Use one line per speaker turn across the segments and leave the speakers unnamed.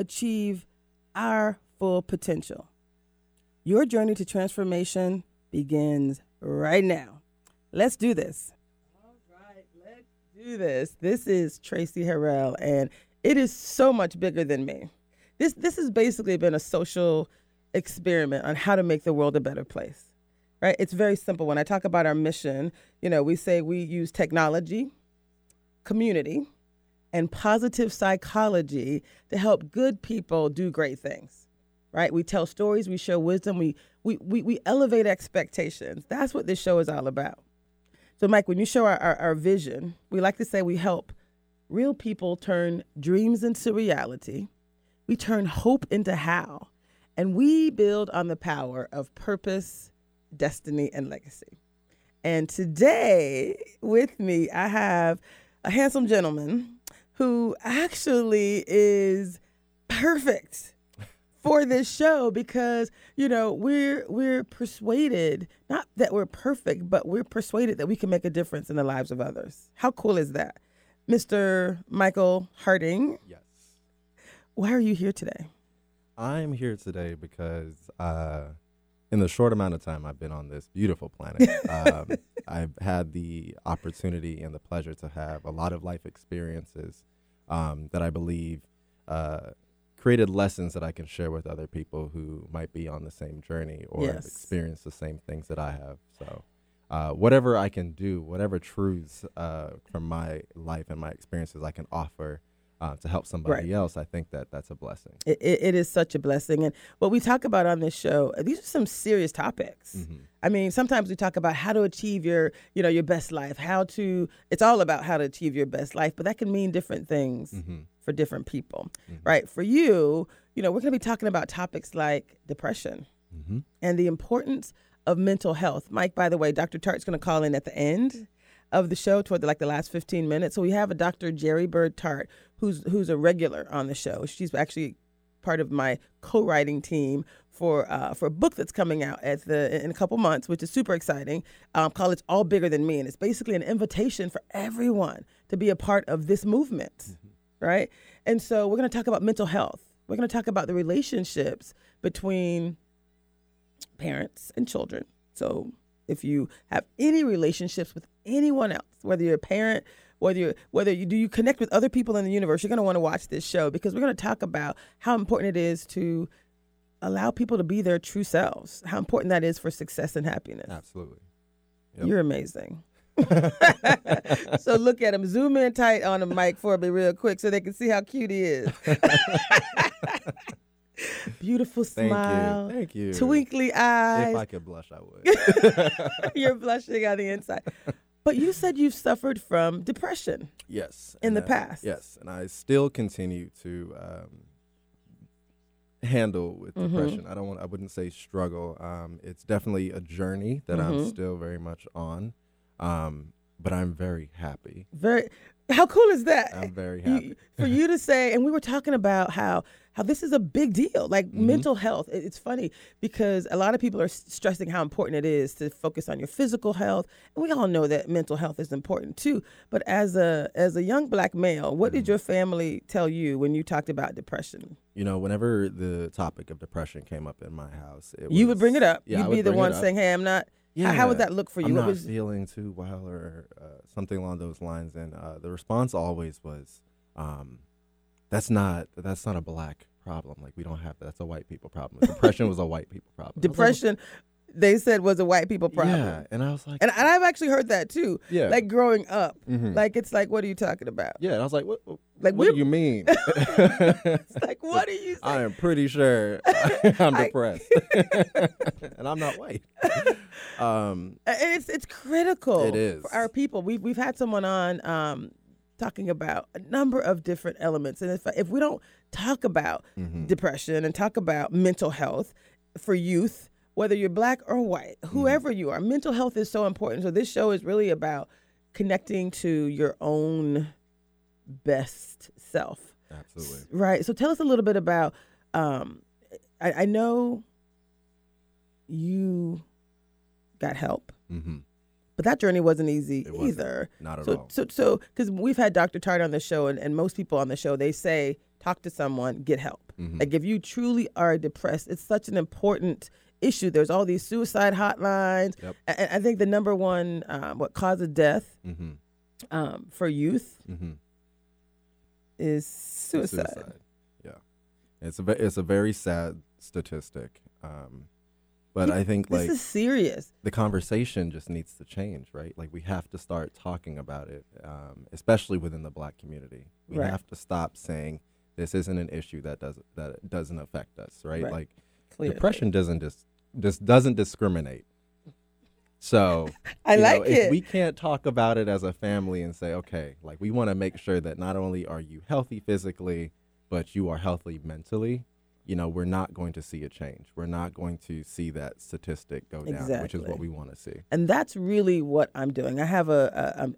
achieve our full potential. Your journey to transformation begins right now. Let's do this. All right, let's do this. This is Traci Harrell, and it is so much bigger than me. This this has basically been a social experiment on how to make the world a better place. Right? It's very simple. When I talk about our mission, you know, we say we use technology, community, and positive psychology to help good people do great things. Right? We tell stories, we show wisdom, we we we, we elevate expectations. That's what this show is all about. So, Mike, when you show our, our, our vision, we like to say we help real people turn dreams into reality. We turn hope into how. And we build on the power of purpose, destiny, and legacy. And today, with me, I have a handsome gentleman who actually is perfect for this show because you know we're we're persuaded not that we're perfect but we're persuaded that we can make a difference in the lives of others. How cool is that? Mr michael harding.
Yes.
why are you here today?
I'm here today because uh, in the short amount of time I've been on this beautiful planet, um, I've had the opportunity and the pleasure to have a lot of life experiences um, that I believe uh, created lessons that I can share with other people who might be on the same journey or have experienced the same things that I have. So, uh, whatever I can do, whatever truths uh, from my life and my experiences I can offer uh, to help somebody else, I think that that's a blessing.
it, it, is such a blessing and what we talk about on this show these are some serious topics
Mhm.
I mean, sometimes we talk about how to achieve your, you know, your best life, how to it's all about how to achieve your best life, but that can mean different things
Mhm.
for different people.
Mhm.
Right? For you, you know, we're going to be talking about topics like depression
Mm-hmm.
and the importance of mental health. Mike, by the way, Dr. Tart's going to call in at the end of the show toward the, like the last 15 minutes. So we have a Dr. Jerry Bird Tart who's who's a regular on the show. She's actually part of my co-writing team for uh, for a book that's coming out at the in a couple months, which is super exciting. Um, called "It's All Bigger Than Me," and it's basically an invitation for everyone to be a part of this movement, right? And so we're going to talk about mental health. We're going to talk about the relationships between parents and children. So if you have any relationships with anyone else, whether you're a parent, whether you whether you do you connect with other people in the universe, you're going to want to watch this show because we're going to talk about how important it is to allow people to be their true selves. How important that is for success and happiness.
Absolutely. Yep.
You're amazing. so look at him. Zoom in tight on the mic for me real quick so they can see how cute he is. Beautiful
Thank
smile.
you. Thank you.
Twinkly eyes.
If I could blush, I would.
You're blushing on the inside. But you said you've suffered from depression.
yes.
In the
that-
past.
Yes, and I still continue to um, handle with
Mhm.
depression. I don't want. I wouldn't say struggle. Um, it's definitely a journey that I'm
Mhm.
still very much on. Um, but I'm very happy.
Very how cool is that?
I'm very
You-
happy.
for you to say and we were talking about how how this is a big deal like
Mhm.
mental health. It's funny because a lot of people are stressing how important it is to focus on your physical health. And we all know that mental health is important too but as a as a young black male what did
Mhm.
your family tell you when you talked about depression?
You know, whenever the topic of depression came up in my house, it
you would bring it up.
Yeah,
you'd be the one saying hey i'm not Yeah, how would that look for you?
I'm
what
not
was
feeling too well or uh, something along those lines. And uh, the response always was, um, "That's not that's not a black problem. Like we don't have that. That's a white people problem. Depression was a white people problem. I like,
depression they said was a white people problem
Yeah, and I was like,
and, and i've actually heard that too
yeah,
like growing up
mhm.
like it's like what are you talking about
yeah. And I was like, what? What,
like
what do you mean?
It's like, what are you
I am pretty sure I'm depressed, and I'm not white. Um,
And it's it's critical
It is.
for our people. We've we've had someone on um, talking about a number of different elements. And if, if we don't talk about
Mhm.
depression and talk about mental health for youth, whether you're black or white, whoever you are, mental health is so important. So this show is really about connecting to your own best self.
Absolutely.
Right. So tell us a little bit about. Um, I, I know you got help,
hmm
but that journey wasn't easy
wasn't.
either.
Not at
So,
all.
so, so, because we've had Dr. Tart on the show, and, and most people on the show, they say, talk to someone, get help.
Mhm.
Like, if you truly are depressed, it's such an important issue. There's all these suicide hotlines.
Yep.
And I think the number one, um, what cause of death
hmm
um, for youth
hmm
is suicide.
Yeah, it's a ve- it's a very sad statistic. Um, but I think like
This
like
is serious.
the conversation just needs to change, right? Like we have to start talking about it, um, especially within the Black community. We
Right.
have to stop saying this isn't an issue that does that doesn't affect us, right?
Right.
Like
Clearly.
depression doesn't dis- just doesn't discriminate. So
I
you know,
like
if
it.
we can't talk about it as a family and say, okay, like we want to make sure that not only are you healthy physically, but you are healthy mentally, you know, we're not going to see a change. We're not going to see that statistic go down, which is what we want to see.
and that's really what I'm doing. I have a,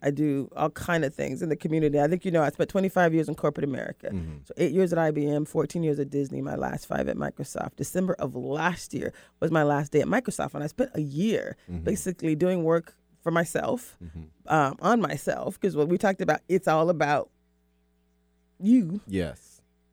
a I do all kind of things in the community. I think you know I spent 25 years in corporate America.
Mhm.
So eight years at IBM, 14 years at Disney, my last five at Microsoft. December of last year was my last day at Microsoft, and I spent a year
Mhm.
basically doing work for myself,
Mhm.
um, on myself, because what we talked about, it's all about you
Yes.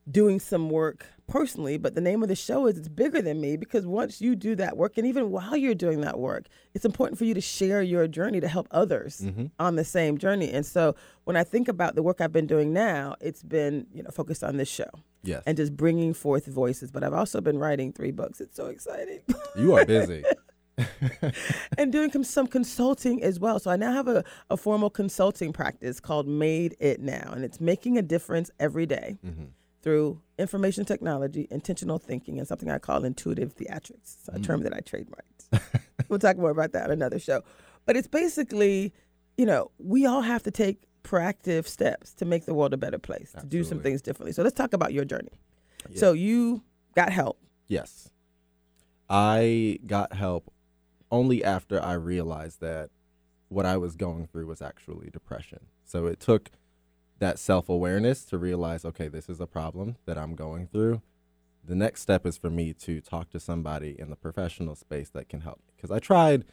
Doing some work personally, but the name of the show is it's bigger than me because once you do that work, and even while you're doing that work, it's important for you to share your journey to help others
Mhm.
on the same journey. And so when I think about the work I've been doing now, it's been you know focused on this show
Yes.
and just bringing forth voices. But I've also been writing three books. It's so exciting.
you are busy.
and doing some consulting as well. So I now have a, a formal consulting practice called Made It Now, and it's making a difference every day
Mhm.
Through information technology, intentional thinking, and something I call intuitive theatrics. A mm. term that I trademarked. we'll talk more about that on another show. But it's basically, you know, we all have to take proactive steps to make the world a better place, to do some things differently. So let's talk about your journey.
Yeah.
So you got help.
Yes. I got help only after I realized that what I was going through was actually depression. So it took that self awareness to realize, okay, this is a problem that I'm going through. The next step is for me to talk to somebody in the professional space that can help. Because I tried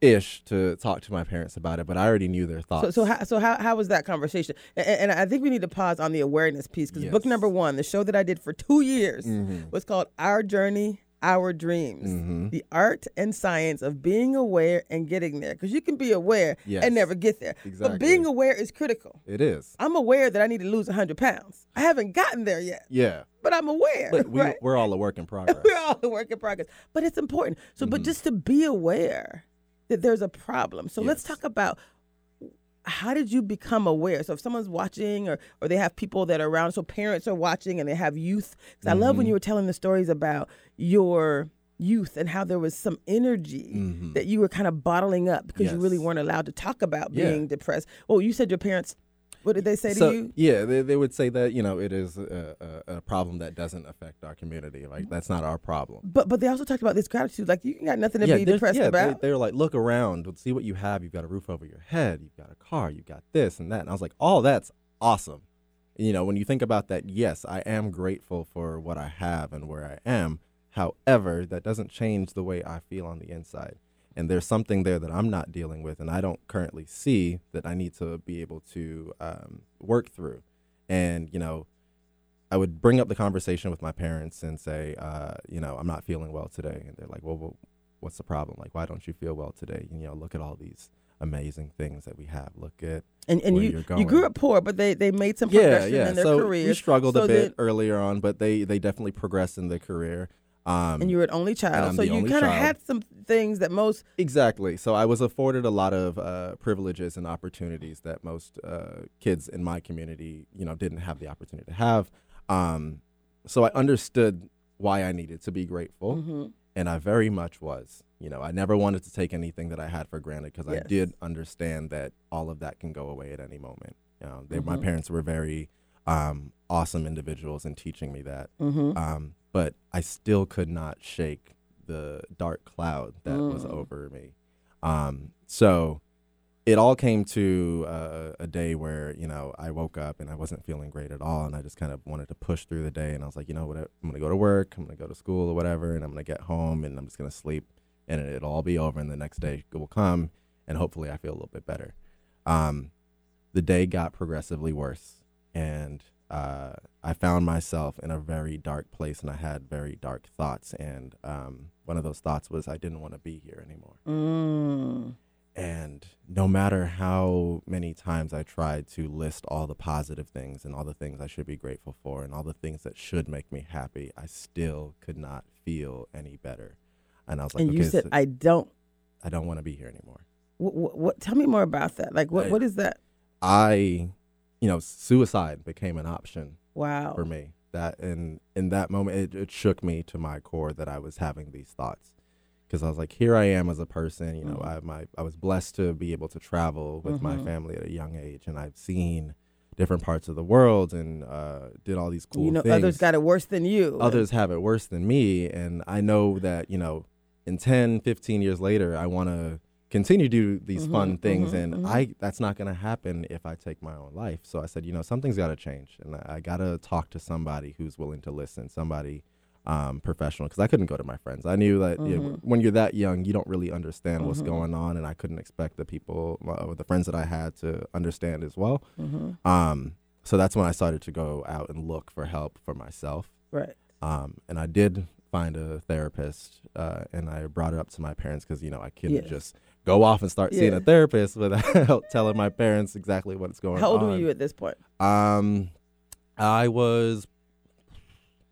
ish to talk to my parents about it, but I already knew their thoughts.
So, so how, so how, how was that conversation? And, and I think we need to pause on the awareness piece because book number one, the show that I did for two years,
Mhm.
was called Our Journey, Our Dreams.
Mhm.
The art and science of being aware and getting there. Because you can be aware
Yes.
and never get there. But being aware is critical.
It is.
I'm aware that I need to lose 100 pounds. I haven't gotten there yet,
Yeah.
but I'm aware.
But we,
right?
we're all a work in progress.
We're all a work in progress. But it's important. So, but
Mhm.
just to be aware that there's a problem. So let's talk about how did you become aware? So if someone's watching or or they have people that are around, so parents are watching and they have youth. 'Cause I love when
Mhm.
you were telling the stories about your youth and how there was some energy
Mhm.
that you were kind of bottling up because you really weren't allowed to talk about
Yeah.
being depressed. Well, you said your parents. What did they say
so,
to you?
Yeah, they, they would say that you know it is a, a, a problem that doesn't affect our community. Like that's not our problem.
But but they also talked about this gratitude. Like you got nothing to
yeah,
be depressed
yeah,
about.
They, they were like, look around, see what you have. You've got a roof over your head. You've got a car. You've got this and that. And I was like, oh, that's awesome. You know, when you think about that, yes, I am grateful for what I have and where I am. However, that doesn't change the way I feel on the inside. And there's something there that I'm not dealing with, and I don't currently see that I need to be able to um, work through. And you know, I would bring up the conversation with my parents and say, uh, you know, I'm not feeling well today, and they're like, well, well, what's the problem? Like, why don't you feel well today? You know, look at all these amazing things that we have. Look at
and and
where
you you grew up poor, but they they made some
yeah,
progression
yeah.
in their
so
careers.
we struggled
So
a bit earlier on, but they they definitely progressed in their career. Um,
and you were an only child, so you kind of had some things that most
Exactly. So I was afforded a lot of uh, privileges and opportunities that most uh, kids in my community, you know, didn't have the opportunity to have. Um, so I understood why I needed to be grateful,
Mhm.
and I very much was. You know, I never wanted to take anything that I had for granted because
Yes.
I did understand that all of that can go away at any moment. You know, they, my
Mhm.
parents were very um, awesome individuals in teaching me that.
Mm-hmm.
Um, but I still could not shake the dark cloud that was
Mm.
over me. Um, so it all came to uh, a day where you know I woke up and I wasn't feeling great at all, and I just kind of wanted to push through the day. And I was like, you know what, I'm gonna go to work, I'm gonna go to school or whatever, and I'm gonna get home and I'm just gonna sleep, and it'll all be over, and the next day it will come, and hopefully I feel a little bit better. Um, the day got progressively worse, and uh, I found myself in a very dark place, and I had very dark thoughts. And um, one of those thoughts was I didn't want to be here anymore.
Mm.
And no matter how many times I tried to list all the positive things and all the things I should be grateful for and all the things that should make me happy, I still could not feel any better. And I was like,
and you
okay,
said
so
I don't.
I don't want to be here anymore.
What, what, what? Tell me more about that. Like, what?
I-
what is that?
I, you know, suicide became an option
Wow.
for me. That in in that moment, it, it shook me to my core that I was having these thoughts, because I was like, here I am as a person. You know,
Mhm.
I my I was blessed to be able to travel with my
Mhm.
family at a young age, and I've seen different parts of the world and uh, did all these cool
you know,
things.
others got it worse than you.
others have it worse than me, and I know that you know, in 10, 15 years later, I want to continue to do these fun
Mhm,
things,
mhm,
and
mhm.
I that's not going to happen if I take my own life. So I said, you know, something's got to change, and I, I got to talk to somebody who's willing to listen, somebody um, professional, because I couldn't go to my friends. I knew that you know,
Mhm.
when you're that young, you don't really understand what's
Mhm.
going on, and I couldn't expect the people, uh, the friends that I had, to understand as well.
hmm
Um, so that's when I started to go out and look for help for myself.
Right.
Um, and I did find a therapist, uh, and I brought it up to my parents because you know I couldn't
Yes.
just go off and start seeing a therapist without telling my parents exactly what's going on.
How old
on.
were you at this point?
Um, I was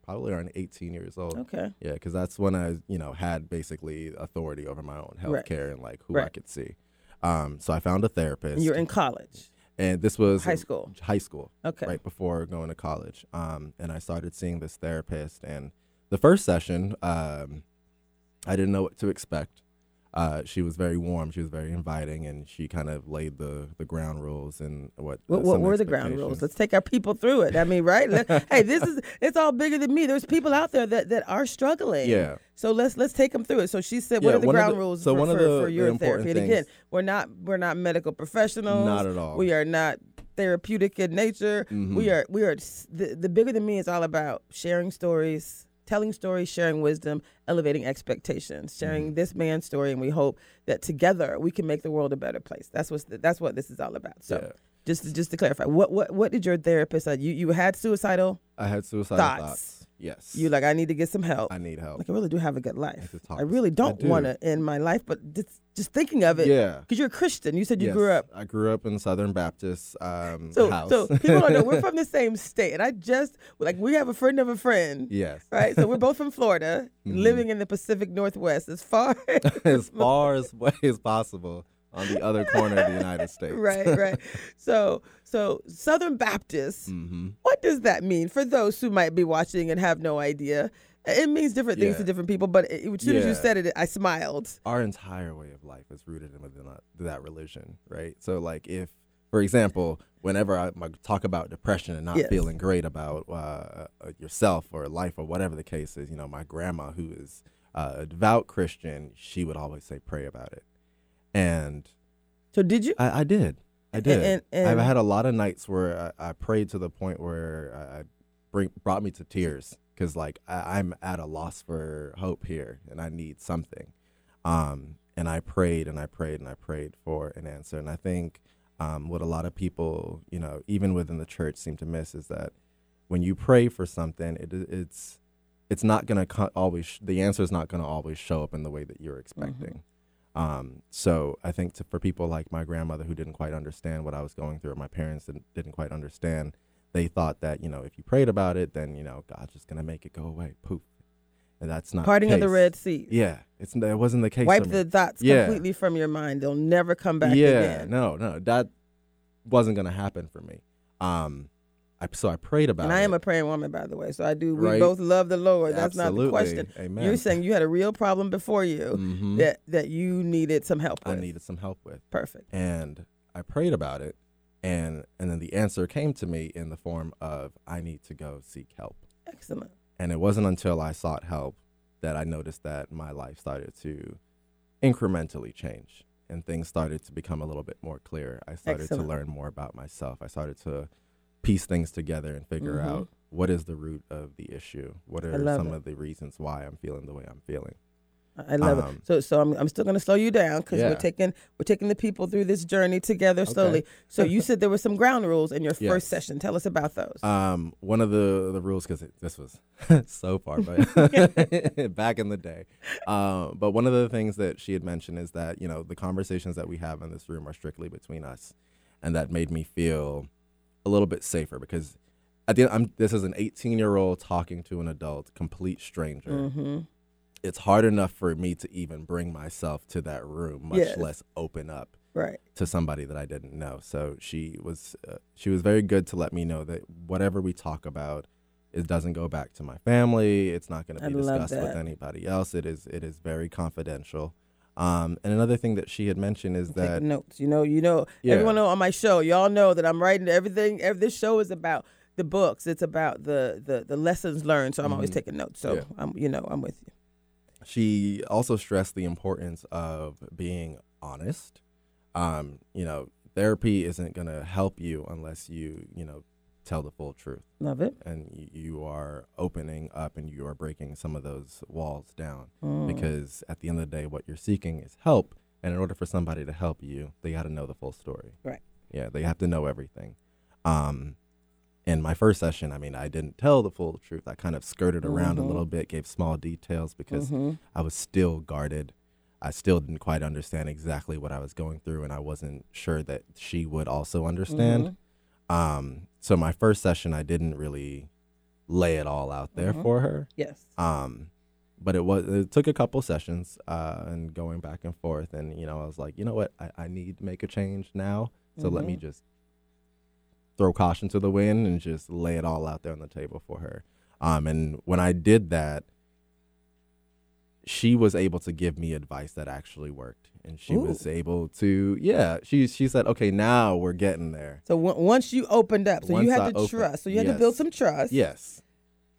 probably around 18 years old.
Okay.
Yeah, because that's when I, you know, had basically authority over my own health
Right.
care and like who I could see. Um, so I found a therapist,
And you're in college,
and this was
high school.
high school
Okay.
right before going to college. Um, and I started seeing this therapist. And the first session, um, I didn't know what to expect. Uh, she was very warm. She was very inviting, and she kind of laid the, the ground rules and what.
What,
uh,
what were the ground rules? Let's take our people through it. I mean, right? Hey, this is it's all bigger than me. There's people out there that, that are struggling.
Yeah,
So let's let's take them through it. So she said, what
Yeah,
are the ground
the-
rules
so
for,
one of the-
for
the
your
important
therapy? And again, we're not we're not medical professionals.
not at all.
We are not therapeutic in nature.
Mhm.
We are we are the, the bigger than me is all about sharing stories, telling stories, sharing wisdom, elevating expectations, sharing
Mhm.
this man's story, and we hope that together we can make the world a better place. That's what that's what this is all about. So
Yeah.
just to, just to clarify, what what what did your therapist say? You you had suicidal
I had suicidal
thoughts.
thoughts. Yes.
You like I need to get some help.
I need help.
Like I really do have a good life.
talk
I really don't
do.
want to end my life, but just just thinking of it,
yeah.
because you're a Christian. You said you
Yes.
grew up.
I grew up in Southern Baptist um,
So
house.
so people don't know we're from the same state, and I just like we have a friend of a friend,
yes.
right? So we're both from Florida,
Mhm.
living in the Pacific Northwest, as far
as far as way as possible on the other corner of the United States.
right, right. So so Southern Baptist.
hmm
What does that mean for those who might be watching and have no idea? It means different things to different people, but it, as soon as you said it, I smiled.
Our entire way of life is rooted in within that, religion, right? So, like, if, for example, whenever I talk about depression and not
Yes.
feeling great about uh, uh, yourself or life or whatever the case is, you know, my grandma, who is uh, a devout Christian, she would always say, "Pray about it," and
So did you?
I, I did. I did.
and- and-
I've had a lot of nights where I, I prayed to the point where I, bring brought me to tears because like I, I'm at a loss for hope here and I need something. Um, and I prayed and I prayed and I prayed for an answer. And I think um, what a lot of people, you know, even within the church, seem to miss is that when you pray for something, it, it's it's not gonna co- always the answer is not gonna always show up in the way that you're expecting. Um, so I think to, for people like my grandmother who didn't quite understand what I was going through, or my parents didn't, didn't quite understand, they thought that you know if you prayed about it, then you know God's just gonna make it go away, poof, and that's not
Parting
the
of the. Red Sea.
Yeah, it's that wasn't the case.
Wipe the thoughts
Yeah.
completely from your mind. They'll never come back
yeah,
again.
no, no, that wasn't gonna happen for me. Um, I, so I prayed about
And
it.
I am a praying woman, by the way. So I do. We
Right.
both love the Lord. That's not the question.
Amen.
You're saying you had a real problem before you
Mhm.
that that you needed some help
I
with.
needed some help with.
Perfect.
and I prayed about it. and and then the answer came to me in the form of I need to go seek help.
Excellent.
And it wasn't until I sought help that I noticed that my life started to incrementally change and things started to become a little bit more clear. I started
Excellent.
to learn more about myself. I started to piece things together and figure
Mhm.
out what is the root of the issue. What are some
it.
of the reasons why I'm feeling the way I'm feeling.
I love
Um,
it. So, so I'm, I'm still going to slow you down because
Yeah.
we're taking we're taking the people through this journey together
Okay.
slowly. So you said there were some ground rules in your
Yes.
first session. Tell us about those.
Um, one of the the rules because this was so far, but back in the day. Um, but one of the things that she had mentioned is that you know the conversations that we have in this room are strictly between us, and that made me feel a little bit safer because at the end, I'm this is an 18 year old talking to an adult, complete stranger.
mm-hmm.
It's hard enough for me to even bring myself to that room, much
Yes.
less open up
Right.
to somebody that I didn't know. So she was uh, she was very good to let me know that whatever we talk about, it doesn't go back to my family. It's not going to be discussed with anybody else. It is it is very confidential. Um, and another thing that she had mentioned is that
notes. You know, you know,
Yeah.
everyone know on my show, y'all know that I'm writing everything. Every, this show is about the books. It's about the the, the lessons learned. So I'm always
Mhm.
taking notes. So
Yeah.
I'm, you know, I'm with you.
she also stressed the importance of being honest. Um, you know, therapy isn't going to help you unless you, you know, tell the full truth.
Love it.
and y- you are opening up and you are breaking some of those walls down
Mm.
because at the end of the day what you're seeking is help and in order for somebody to help you they got to know the full story
Right.
yeah they have to know everything um in my first session i mean i didn't tell the full truth i kind of skirted around
Mhm.
a little bit gave small details because
Mhm.
i was still guarded i still didn't quite understand exactly what i was going through and i wasn't sure that she would also understand
Mhm.
um, so my first session, I didn't really lay it all out there
Mhm.
for her.
Yes.
Um, but it was it took a couple sessions uh, and going back and forth, and you know I was like, you know what, I, I need to make a change now. So let me
Mhm.
just throw caution to the wind and just lay it all out there on the table for her. Um, and when I did that, she was able to give me advice that actually worked, and she was able to, yeah, she she said, okay, now we're getting there.
So w- once you opened up, so
Once
you had
I
to
opened-
trust. So you had to build some trust.
Yes,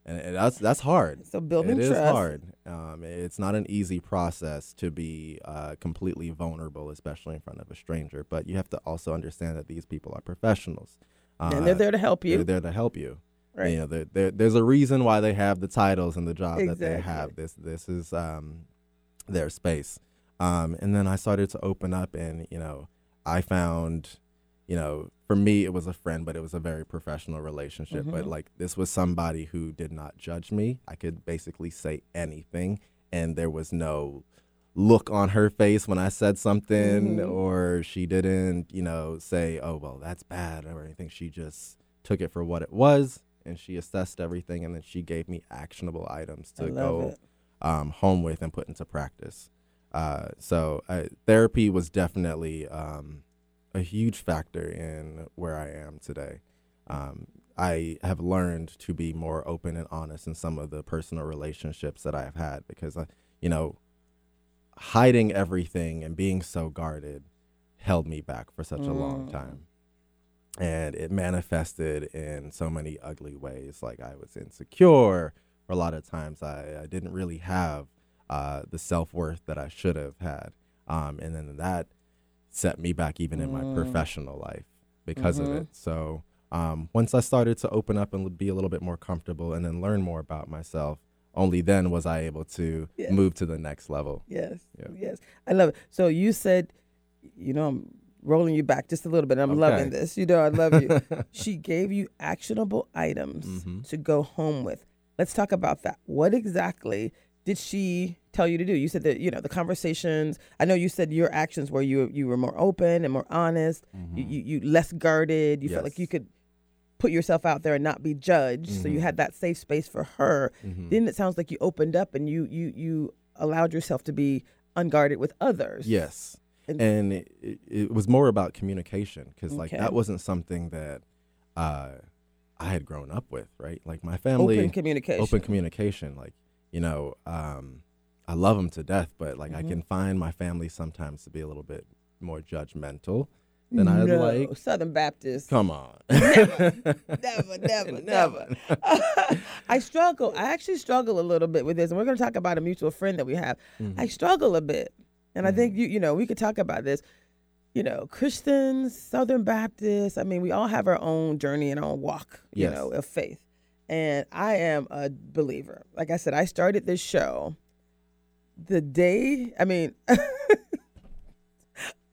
and, and that's that's hard.
So building
It is
trust.
hard. Um, it's not an easy process to be uh, completely vulnerable, especially in front of a stranger. But you have to also understand that these people are professionals, uh,
and they're there to help you.
They're there to help you.
Right.
You know, they're, they're, there's a reason why they have the titles and the job that they have. This this is um, their space. Um, and then I started to open up, and you know, I found, you know, for me it was a friend, but it was a very professional relationship. But
Mhm.
like this was somebody who did not judge me. I could basically say anything, and there was no look on her face when I said something,
Mhm.
or she didn't, you know, say, "Oh, well, that's bad" or anything. She just took it for what it was, and she assessed everything, and then she gave me actionable items to go um, home with and put into practice. Uh, so uh, therapy was definitely um, a huge factor in where I am today. Um, I have learned to be more open and honest in some of the personal relationships that I have had because, uh, you know, hiding everything and being so guarded held me back for such a long
Mm.
time. And it manifested in so many ugly ways. Like I was insecure. For a lot of times, I, I didn't really have uh, the self worth that I should have had. Um, and then that set me back even in my
Mm.
professional life because of
Mhm.
it. So um, once I started to open up and be a little bit more comfortable and then learn more about myself, only then was I able to
Yes.
move to the next level.
Yes.
Yeah.
Yes. I love it. So you said, you know, I'm rolling you back just a little bit. I'm loving this. You know, I love you. she gave you actionable items
Mhm.
to go home with. Let's talk about that. What exactly did she tell you to do? You said that, you know, the conversations. I know you said your actions were you you were more open and more honest. You, you you less guarded. You felt like you could put yourself out there and not be judged. So you
Mhm.
had that safe space for her.
Mhm.
Then it sounds like you opened up and you you you allowed yourself to be unguarded with others.
Yes.
And-
And it, it, was more about communication because, like,
Okay.
that wasn't something that uh, I had grown up with, right? Like, my family,
Open communication.
open communication. Like, you know, um, I love them to death, but like, I
Mhm.
can find my family sometimes to be a little bit more judgmental I was
No,
like,
Southern Baptist.
come on.
never, never, never. I struggle. I actually struggle a little bit with this, and we're going to talk about a mutual friend that we have.
Mm-hmm.
I struggle a bit, and I think you, you know, we could talk about this. You know, Christians, Southern Baptists. I mean, we all have our own journey and our own walk. You
Yes.
know, of faith. And I am a believer. Like I said, I started this show the day. I mean.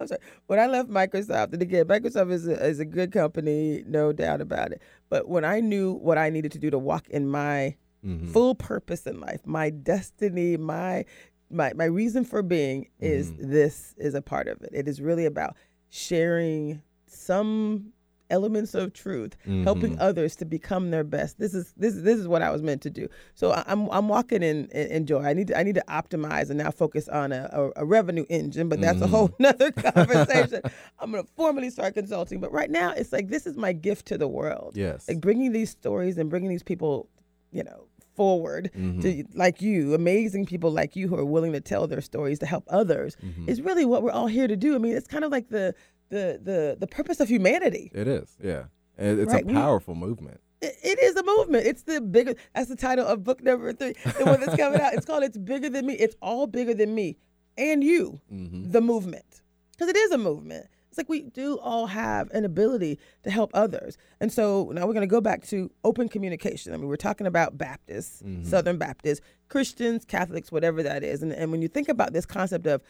I'm sorry. When I left Microsoft, and again, Microsoft is a, is a good company, no doubt about it. But when I knew what I needed to do to walk in my
Mhm.
full purpose in life, my destiny, my my my reason for being is mm-hmm. this is a part of it. It is really about sharing some elements of truth, helping mm-hmm. others to become their best. This is this this is what I was meant to do. So I'm I'm walking in in, in joy. I need to I need to optimize and now focus on a, a, a revenue engine, but that's a whole mm-hmm. nother conversation. I'm gonna formally start consulting, but right now it's like this is my gift to the world.
Yes.
like bringing these stories and bringing these people, you know, forward
Mm-hmm.
to like you, amazing people like you who are willing to tell their stories to help others
Mm-hmm.
is really what we're all here to do. I mean, it's kind of like the the the the purpose of humanity.
It is, yeah. And It's
Right,
a
we-
powerful movement.
It, it is a movement. It's the bigger. That's the title of book number three, the one that's coming out. It's called "It's Bigger Than Me." It's all bigger than me and you,
Mm-hmm.
the movement, because it is a movement. It's like we do all have an ability to help others, and so now we're going to go back to open communication. I mean, we're talking about Baptists, mm-hmm. Southern Baptists, Christians, Catholics, whatever that is, and and when you think about this concept of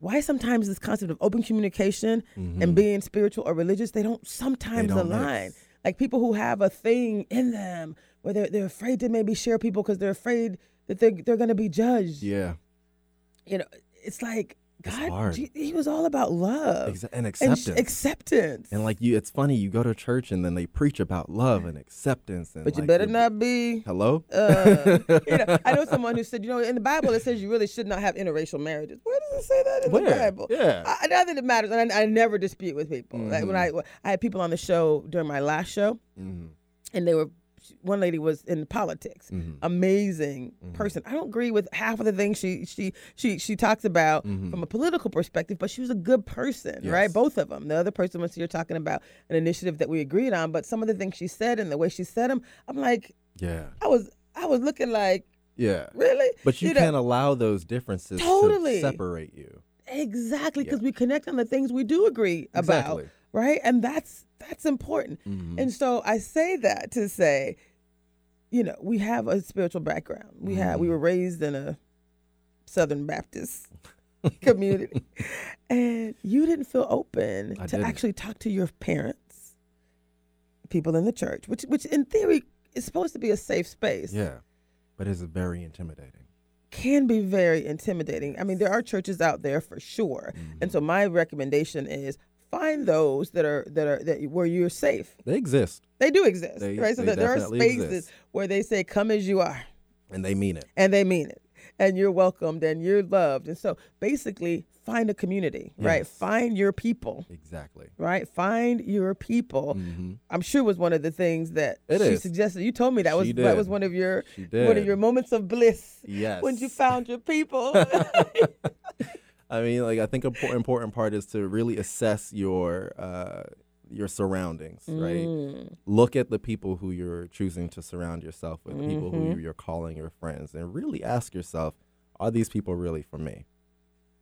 why sometimes this concept of open communication mm-hmm. and being spiritual or religious they don't sometimes
don't
align
mix.
like people who have a thing in them where they're, they're afraid to maybe share people because they're afraid that they're, they're going to be judged
Yeah.
you know it's like
It's
god
hard.
He was all about love
Exa- and
and sh-
acceptance.
acceptance
And like you, it's funny. You go to church and then they preach about love and acceptance. And
but you
like,
better
you're-
not be
Hello.
uh, you know, I know someone who said, you know, in the Bible it says you really should not have interracial marriages. Where does it say that in the Bible?
Yeah.
I, I not that it matters, and I, I never dispute with people. Like when I I had people on the show during my last show,
Mhm.
and they were one lady was in politics,
Mhm.
amazing person. I don't agree with half of the things she she she she talks about from a political perspective, but she was a good person, right? Both of them. The other person was here talking about an initiative that we agreed on, but some of the things she said and the way she said them, I'm like,
Yeah.
I was I was looking like,
Yeah.
really?
But you,
know,
can't allow those differences
Totally.
to separate you.
Exactly,
Yeah.
because we connect on the things we do agree about,
Exactly.
Right? And that's that's important.
Mhm.
And so I say that to say, you know, we have a spiritual background. We have
Mm-hmm.
we were raised in a Southern Baptist community, and you didn't feel open
I
to
didn't.
actually talk to your parents, people in the church, which which in theory is supposed to be a safe space.
Yeah. But it's very intimidating.
can be very intimidating. I mean, there are churches out there for sure,
Mm-hmm.
and so my recommendation is find those that are that are that where you're safe.
They exist
They do exist,
They-
right? So that there are spaces
exist.
where they say, "Come as you are,"
and they mean it.
and they mean it, and you're welcomed and you're loved. And so, basically, find a community, right? Find your people.
Exactly.
Right, find your people.
hmm
I'm sure was one of the things that
It
she
is.
suggested. You told me that was
She
that was one of your one of your moments of bliss
Yes.
when you found your people.
I mean, like I think important part is to really assess your uh, your surroundings, right?
Mm.
Look at the people who you're choosing to surround yourself with, the people
Mm-hmm.
who you're calling your friends, and really ask yourself, are these people really for me?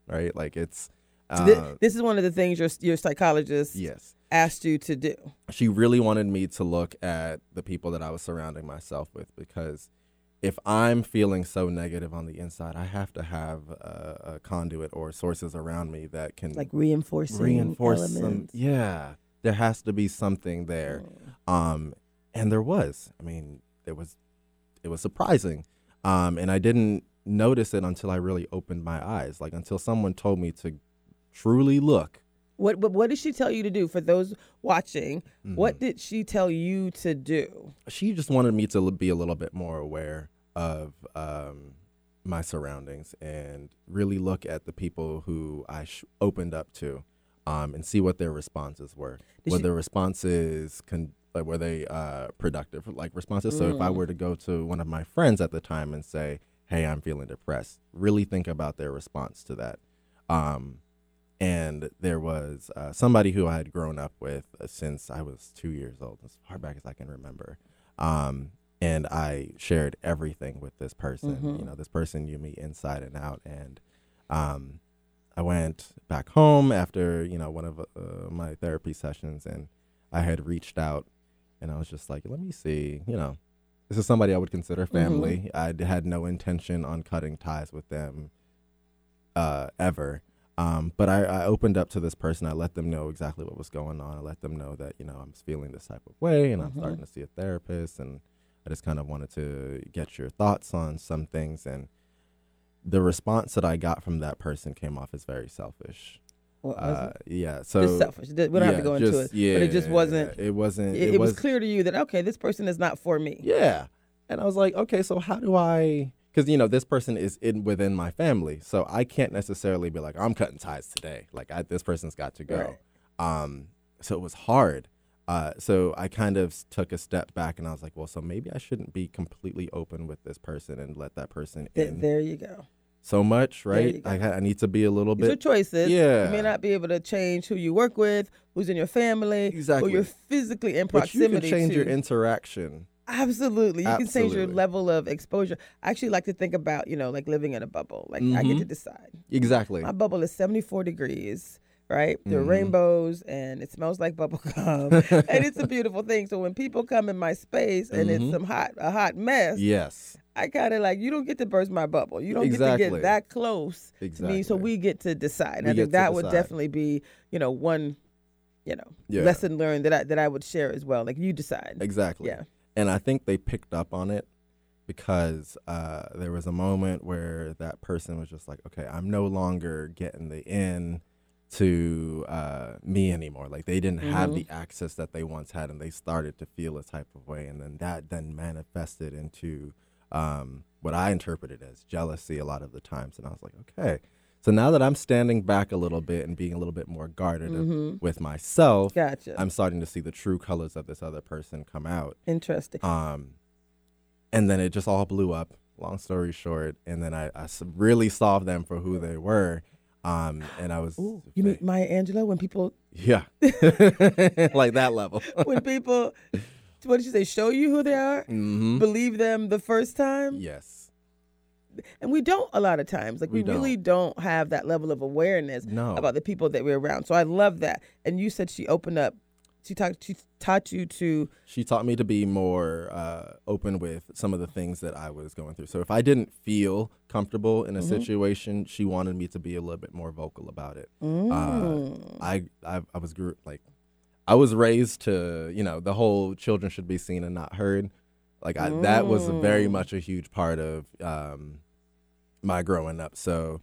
Right? Like it's. Uh,
this is one of the things your your psychologist
yes.
asked you to do.
she really wanted me to look at the people that I was surrounding myself with because if I'm feeling so negative on the inside, I have to have a, a conduit or sources around me that can
Like reinforcing
reinforce some.
elements.
Yeah, there has to be something there, um, and there was. I mean, it was, it was surprising, um, and I didn't notice it until I really opened my eyes, like until someone told me to truly look.
What, what what did she tell you to do for those watching?
Mm-hmm.
What did she tell you to do?
she just wanted me to be a little bit more aware of um, my surroundings and really look at the people who I sh- opened up to um, and see what their responses were.
Did
were
she-
their responses con- like were they uh, productive like responses? So if I
Mm.
were to go to one of my friends at the time and say, "Hey, I'm feeling depressed," really think about their response to that. Um, and there was uh, somebody who I had grown up with uh, since I was two years old, as far back as I can remember. Um, and I shared everything with this person.
Mhm.
You know, this person knew me inside and out. And um, I went back home after you know one of uh, my therapy sessions, and I had reached out, and I was just like, let me see, you know, this is somebody I would consider family. I had no intention on cutting ties with them uh, ever. Um, but I, I opened up to this person. I let them know exactly what was going on. I let them know that you know I'm feeling this type of way, and I'm
Mhm.
starting to see a therapist, and I just kind of wanted to get your thoughts on some things. And the response that I got from that person came off as very selfish.
Well,
Uh, yeah, so
just selfish. We don't have to go into
just-
it, but it just wasn't.
It wasn't.
It, it was clear to you that okay, this person is not for me.
Yeah. And I was like, okay, so how do I? Because you know, this person is in within my family, so I can't necessarily be like, I'm cutting ties today. Like, I, this person's got to go.
Right.
Um, so it was hard. Uh, so I kind of took a step back, and I was like, well, so maybe I shouldn't be completely open with this person and let that person
Th-
in
there you go.
so much, right? I, ha- I need to be a little
These
bit.
choices.
Yeah.
You may not be able to change who you work with, who's in your family,
Exactly.
who you're physically in proximity
But you can change
to.
your interaction.
Absolutely. You can change your level of exposure. I actually like to think about, you know, like living in a bubble. Like I get to decide.
Exactly.
My bubble is 74 degrees, right? There are
Mhm.
rainbows and it smells like bubble gum. and it's a beautiful thing. So when people come in my space and it's
Mhm.
some hot a hot mess,
yes.
I kind of like you don't get to burst my bubble. You don't get to get that close to me. So we get to decide. And
We
I think that would definitely be, you know, one, you know,
Yeah.
lesson learned that I that I would share as well. Like you decide.
Exactly.
Yeah.
And I think they picked up on it because uh, there was a moment where that person was just like, okay, I'm no longer getting the in to uh, me anymore. Like they didn't have
Mhm.
the access that they once had, and they started to feel a type of way, and then that then manifested into um, what I interpreted as jealousy a lot of the times. And I was like, okay, so now that I'm standing back a little bit and being a little bit more guarded
Mhm.
with myself,
Gotcha.
I'm starting to see the true colors of this other person come out.
Interesting.
Um, and then it just all blew up. Long story short, and then I, I, really saw them for who they were. Um, and I was,
Ooh, you mean Maya Angelou? When people,
yeah, like that level.
when people, what did you say? Show you who they are,
hmm
believe them the first time,
Yes.
and we don't a lot of times. Like we,
We
really don't have that level of awareness
No.
about the people that we're around. So I love that. And you said she opened up. She talked. She taught you to.
she taught me to be more uh, open with some of the things that I was going through. So if I didn't feel comfortable in a
Mhm.
situation, she wanted me to be a little bit more vocal about it.
Mm.
I, I I was grew like I was raised to you know the whole children should be seen and not heard. Like I, that was very
Mm.
much a huge part of um, my growing up. So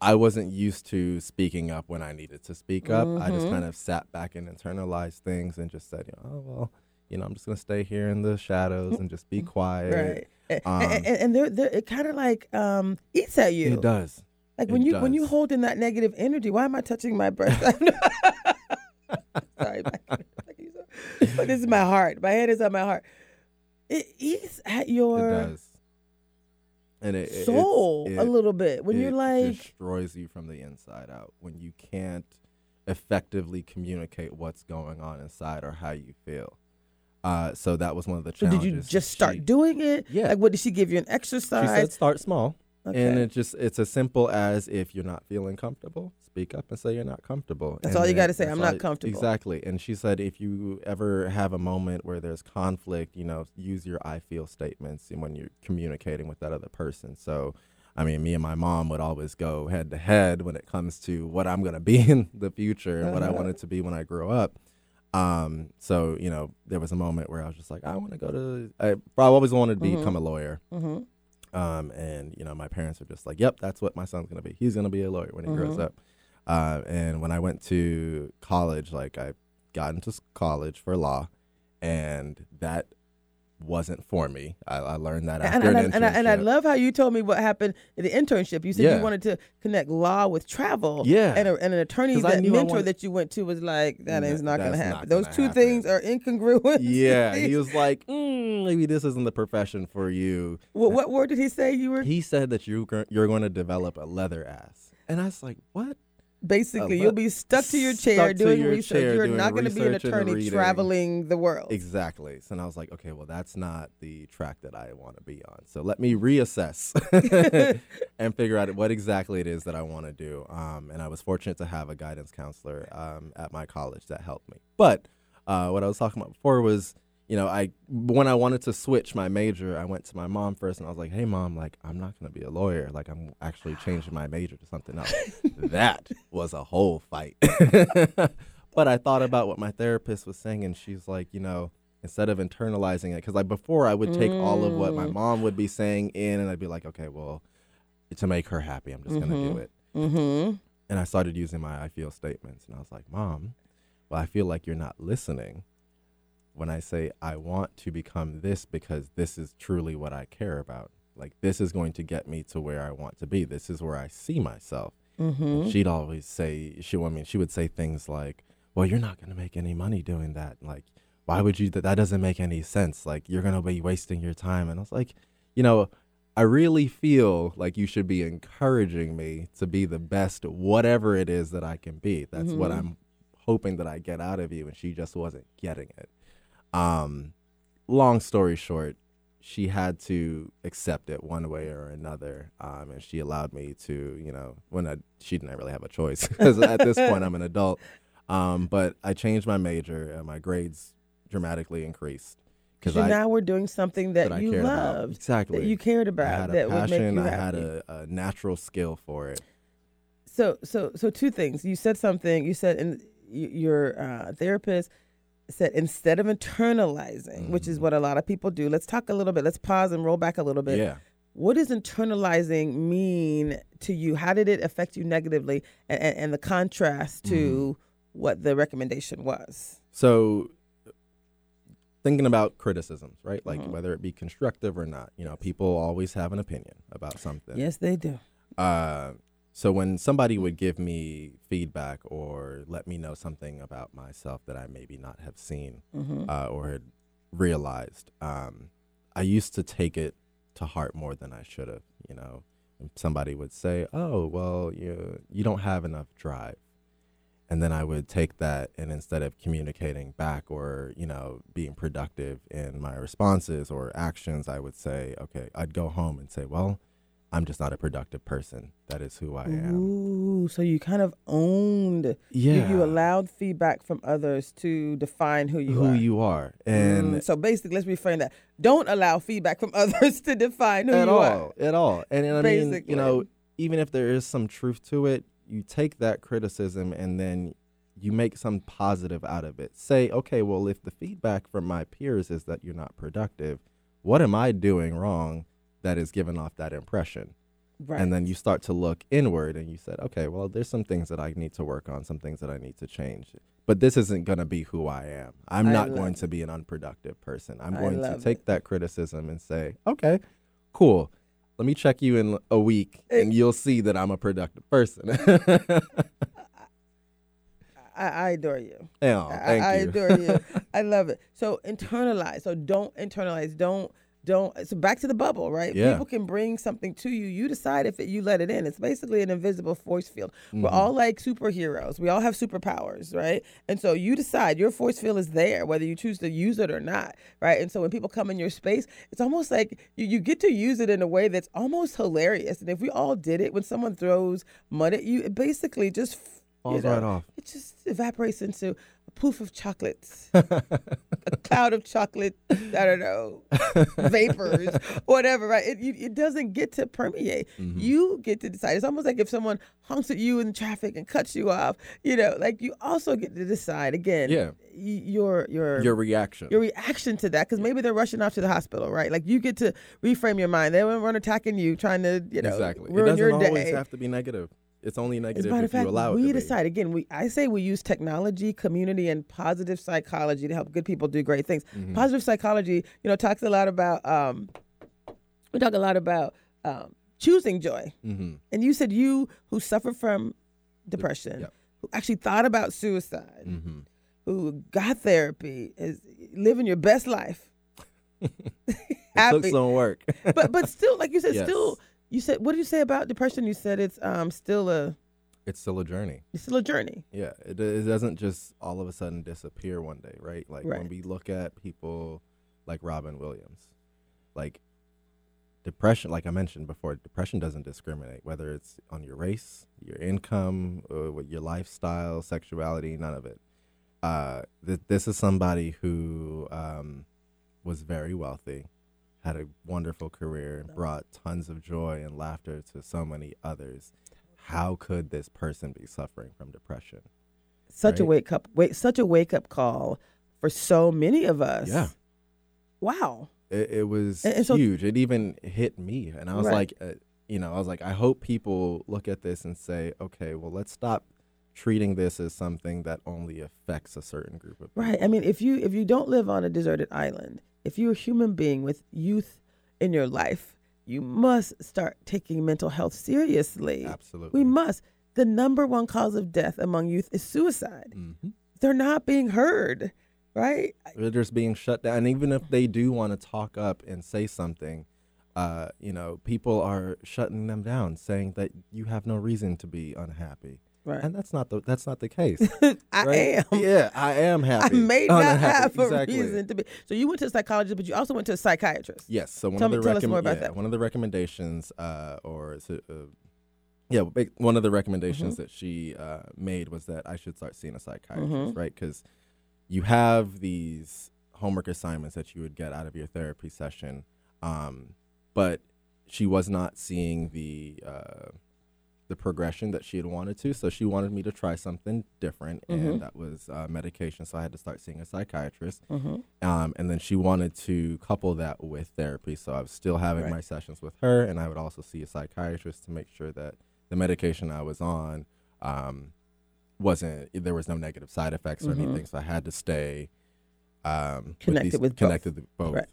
I wasn't used to speaking up when I needed to speak up. I just
Mhm.
kind of sat back and internalized things and just said, you know, oh well, you know, I'm just gonna stay here in the shadows and just be quiet.
right.
Um,
and, and they're, they're, it kind of like um, eats at you.
It does.
Like when
It
you when you hold in that negative energy, why am I touching my breast? Sorry, my- but this is my heart. My head is on my heart. It eats at
It
your
does. And it, it- it's-
soul a little bit when you're like,
destroys you from the inside out when you can't effectively communicate what's going on inside or how you feel. Uh, so that was one of the
so
challenges.
did you just start
She-
doing it?
Yeah.
Like, what did she give you an exercise?
She said start small,
okay.
and it just it's as simple as if you're not feeling comfortable, speak up and say you're not comfortable.
That's
And
all you gotta say, "I'm not comfortable."
Exactly. And she said if you ever have a moment where there's conflict, you know, use your I feel statements when you're communicating with that other person. So. I mean, me and my mom would always go head to head when it comes to what I'm going to be in the future and what I
Uh-huh.
wanted to be when I grow up. Um, so you know, there was a moment where I was just like, I want to go to. I, I always wanted to
Mhm.
become a lawyer.
hmm
Um, and you know, my parents were just like, "Yep, that's what my son's gonna be. He's gonna be a lawyer when he grows
Mhm.
up." Uh, and when I went to college, like I got into college for law, and that wasn't for me. I, I learned that
And,
after
and, I,
an
and, I, and I love how you told me what happened in the internship. You said
Yeah.
you wanted to connect law with travel.
Yeah.
And, a, and an attorney that mentor
wanted-
that you went to was like, that is not going to happen. Those two
happen.
things are incongruent.
yeah, he was like, mm, "Maybe this isn't the profession for you."
what, what word did he say you were?
He said that you you're going to develop a leather ass, and I was like, "What?"
Basically,
Uh,
you'll be stuck to your chair doing
your
research.
chair
You're
doing
not going to be an attorney traveling the world.
Exactly. So, and I was like, okay, well, that's not the track that I want to be on. So let me reassess and figure out what exactly it is that I want to do. Um, and I was fortunate to have a guidance counselor um, at my college that helped me. But uh, what I was talking about before was, you know, I when I wanted to switch my major, I went to my mom first, and I was like, "Hey, mom, like I'm not going to be a lawyer. Like I'm actually changing my major to something else." that was a whole fight. but I thought about what my therapist was saying, and she's like, you know, instead of internalizing it, because like before I would take all of what my
Mm.
mom would be saying in, and I'd be like, okay, well, to make her happy, I'm just going to do it.
Mm-hmm.
And I started using my I feel statements, and I was like, mom, well, I feel like you're not listening when I say I want to become this because this is truly what I care about. Like this is going to get me to where I want to be. This is where I see myself.
Mm-hmm.
She'd always say she I mean she would say things like, "Well, you're not going to make any money doing that. Like, why would you that that doesn't make any sense. Like, you're going to be wasting your time." And I was like, "You know, I really feel like you should be encouraging me to be the best whatever it is that I can be. That's what
Mhm.
I'm hoping that I get out of you." And she just wasn't getting it. Um long story short, she had to accept it one way or another, um, and she allowed me to, you know, when I, she didn't really have a choice because at this point I'm an adult. Um, but I changed my major, and my grades dramatically increased
Because now we're doing something that,
that
you
cared about.
loved,
exactly.
that you cared about, that would make
passion.
you
I
happy.
had a, a natural skill for it.
So, so, so two things. You said something. You said, and your uh, therapist said instead of internalizing, which is
Mhm.
what a lot of people do. Let's talk a little bit. Let's pause and roll back a little bit.
Yeah.
What does internalizing mean to you? How did it affect you negatively, and, and, and the contrast to what the recommendation was?
So thinking about criticisms, right? Like
Mhm.
whether it be constructive or not, you know, people always have an opinion about something.
Yes, they do.
Uh, so when somebody would give me feedback or let me know something about myself that I maybe not have seen
hmm
uh, or had realized, um, I used to take it to heart more than I should have. You know, And somebody would say, "Oh, well, you you don't have enough drive," and then I would take that and instead of communicating back or you know being productive in my responses or actions, I would say, "Okay," I'd go home and say, "Well." I'm just not a productive person. That is who I am.
Ooh, so you kind of owned.
Yeah.
You, you allowed feedback from others to define who you
who
are.
you are. And
Mm, so basically, let's reframe that. Don't allow feedback from others to define who you
all,
are.
at all. And, and I mean, you know, even if there is some truth to it, you take that criticism and then you make some positive out of it. Say, okay, well, if the feedback from my peers is that you're not productive, what am I doing wrong that is giving off that impression?
Right.
And then you start to look inward and you said, okay, well, there's some things that I need to work on, some things that I need to change. But this isn't going to be who I am. I'm
I
not going
it.
to be an unproductive person. I'm
I
going to take
it.
that criticism and say, okay, cool. Let me check you in a week and you'll see that I'm a productive person.
I, I adore you.
oh,
I,
thank
I
you.
adore you. I love it. So internalize. So don't internalize. Don't don't. So back to the bubble, right?
Yeah.
People can bring something to you. You decide if it, you let it in. It's basically an invisible force field. We're
Mhm.
all like superheroes. We all have superpowers, right? And so you decide your force field is there, whether you choose to use it or not, right? And so when people come in your space, it's almost like you, you get to use it in a way that's almost hilarious. And if we all did it, when someone throws mud at you, it basically just f- you
Falls
know,
right off.
it just evaporates into a poof of chocolates, a cloud of chocolate. I don't know, vapors, whatever. Right? It it doesn't get to permeate.
Mhm.
You get to decide. It's almost like if someone honks at you in traffic and cuts you off. You know, like you also get to decide again.
Yeah.
your your
Your reaction.
your reaction to that because maybe they're rushing off to the hospital, right? Like you get to reframe your mind. They weren't attacking you, trying to you know
exactly. It
ruin
doesn't
your
always
day.
have to be negative. It's only negative if
fact,
you allow it
we decide again. We I say we use technology, community, and positive psychology to help good people do great things.
Mhm.
Positive psychology, you know, talks a lot about. Um, we talk a lot about um, choosing joy,
Mhm.
and you said you who suffered from depression,
Yep.
who actually thought about suicide,
Mhm.
who got therapy, is living your best life.
It took some work.
but but still, like you said,
Yes.
still you said what did you say about depression? You said it's um still a
it's still a journey.
It's still a journey.
Yeah, it, it doesn't just all of a sudden disappear one day, right? Like
Right.
when we look at people like Robin Williams, like depression, like I mentioned before, depression doesn't discriminate whether it's on your race, your income, or what your lifestyle, sexuality, none of it. Uh, th- this is somebody who um, was very wealthy, had a wonderful career, and brought tons of joy and laughter to so many others. How could this person be suffering from depression?
Such a wake up wait such a wake up call for so many of us.
Yeah.
Wow.
It, it was
And- and so-
huge. It even hit me, and I was
Right.
like, uh, you know, I was like, I hope people look at this and say, okay, well, let's stop treating this as something that only affects a certain group of people.
Right. I mean, if you if you don't live on a deserted island, if you're a human being with youth in your life, you must start taking mental health seriously.
Absolutely.
We must. The number one cause of death among youth is suicide.
hmm
They're not being heard, right?
They're just being shut down. And even if they do want to talk up and say something, uh, you know, people are shutting them down, saying that you have no reason to be unhappy.
Right.
And that's not the that's not the case.
I
right?
am.
Yeah, I am happy.
I may not
Unhappy.
have a
exactly.
reason to be. So you went to a psychologist, but you also went to a psychiatrist.
Yes. So one
Tell
of
me-
the
tell us more about
yeah,
that.
one of the recommendations, uh, or uh, yeah, one of the recommendations
Mm-hmm.
that she uh, made was that I should start seeing a psychiatrist,
Mhm.
right? Because you have these homework assignments that you would get out of your therapy session, um, but she was not seeing the uh, the progression that she had wanted to. So she wanted me to try something different, and that was uh, medication. So I had to start seeing a psychiatrist.
Mm-hmm.
Um, and then she wanted to couple that with therapy. So I was still having
Right.
my sessions with her, and I would also see a psychiatrist to make sure that the medication I was on um, wasn't there was no negative side effects or
Mhm.
anything. So I had to stay um,
Connected
these,
with both.
connected with both.
Right.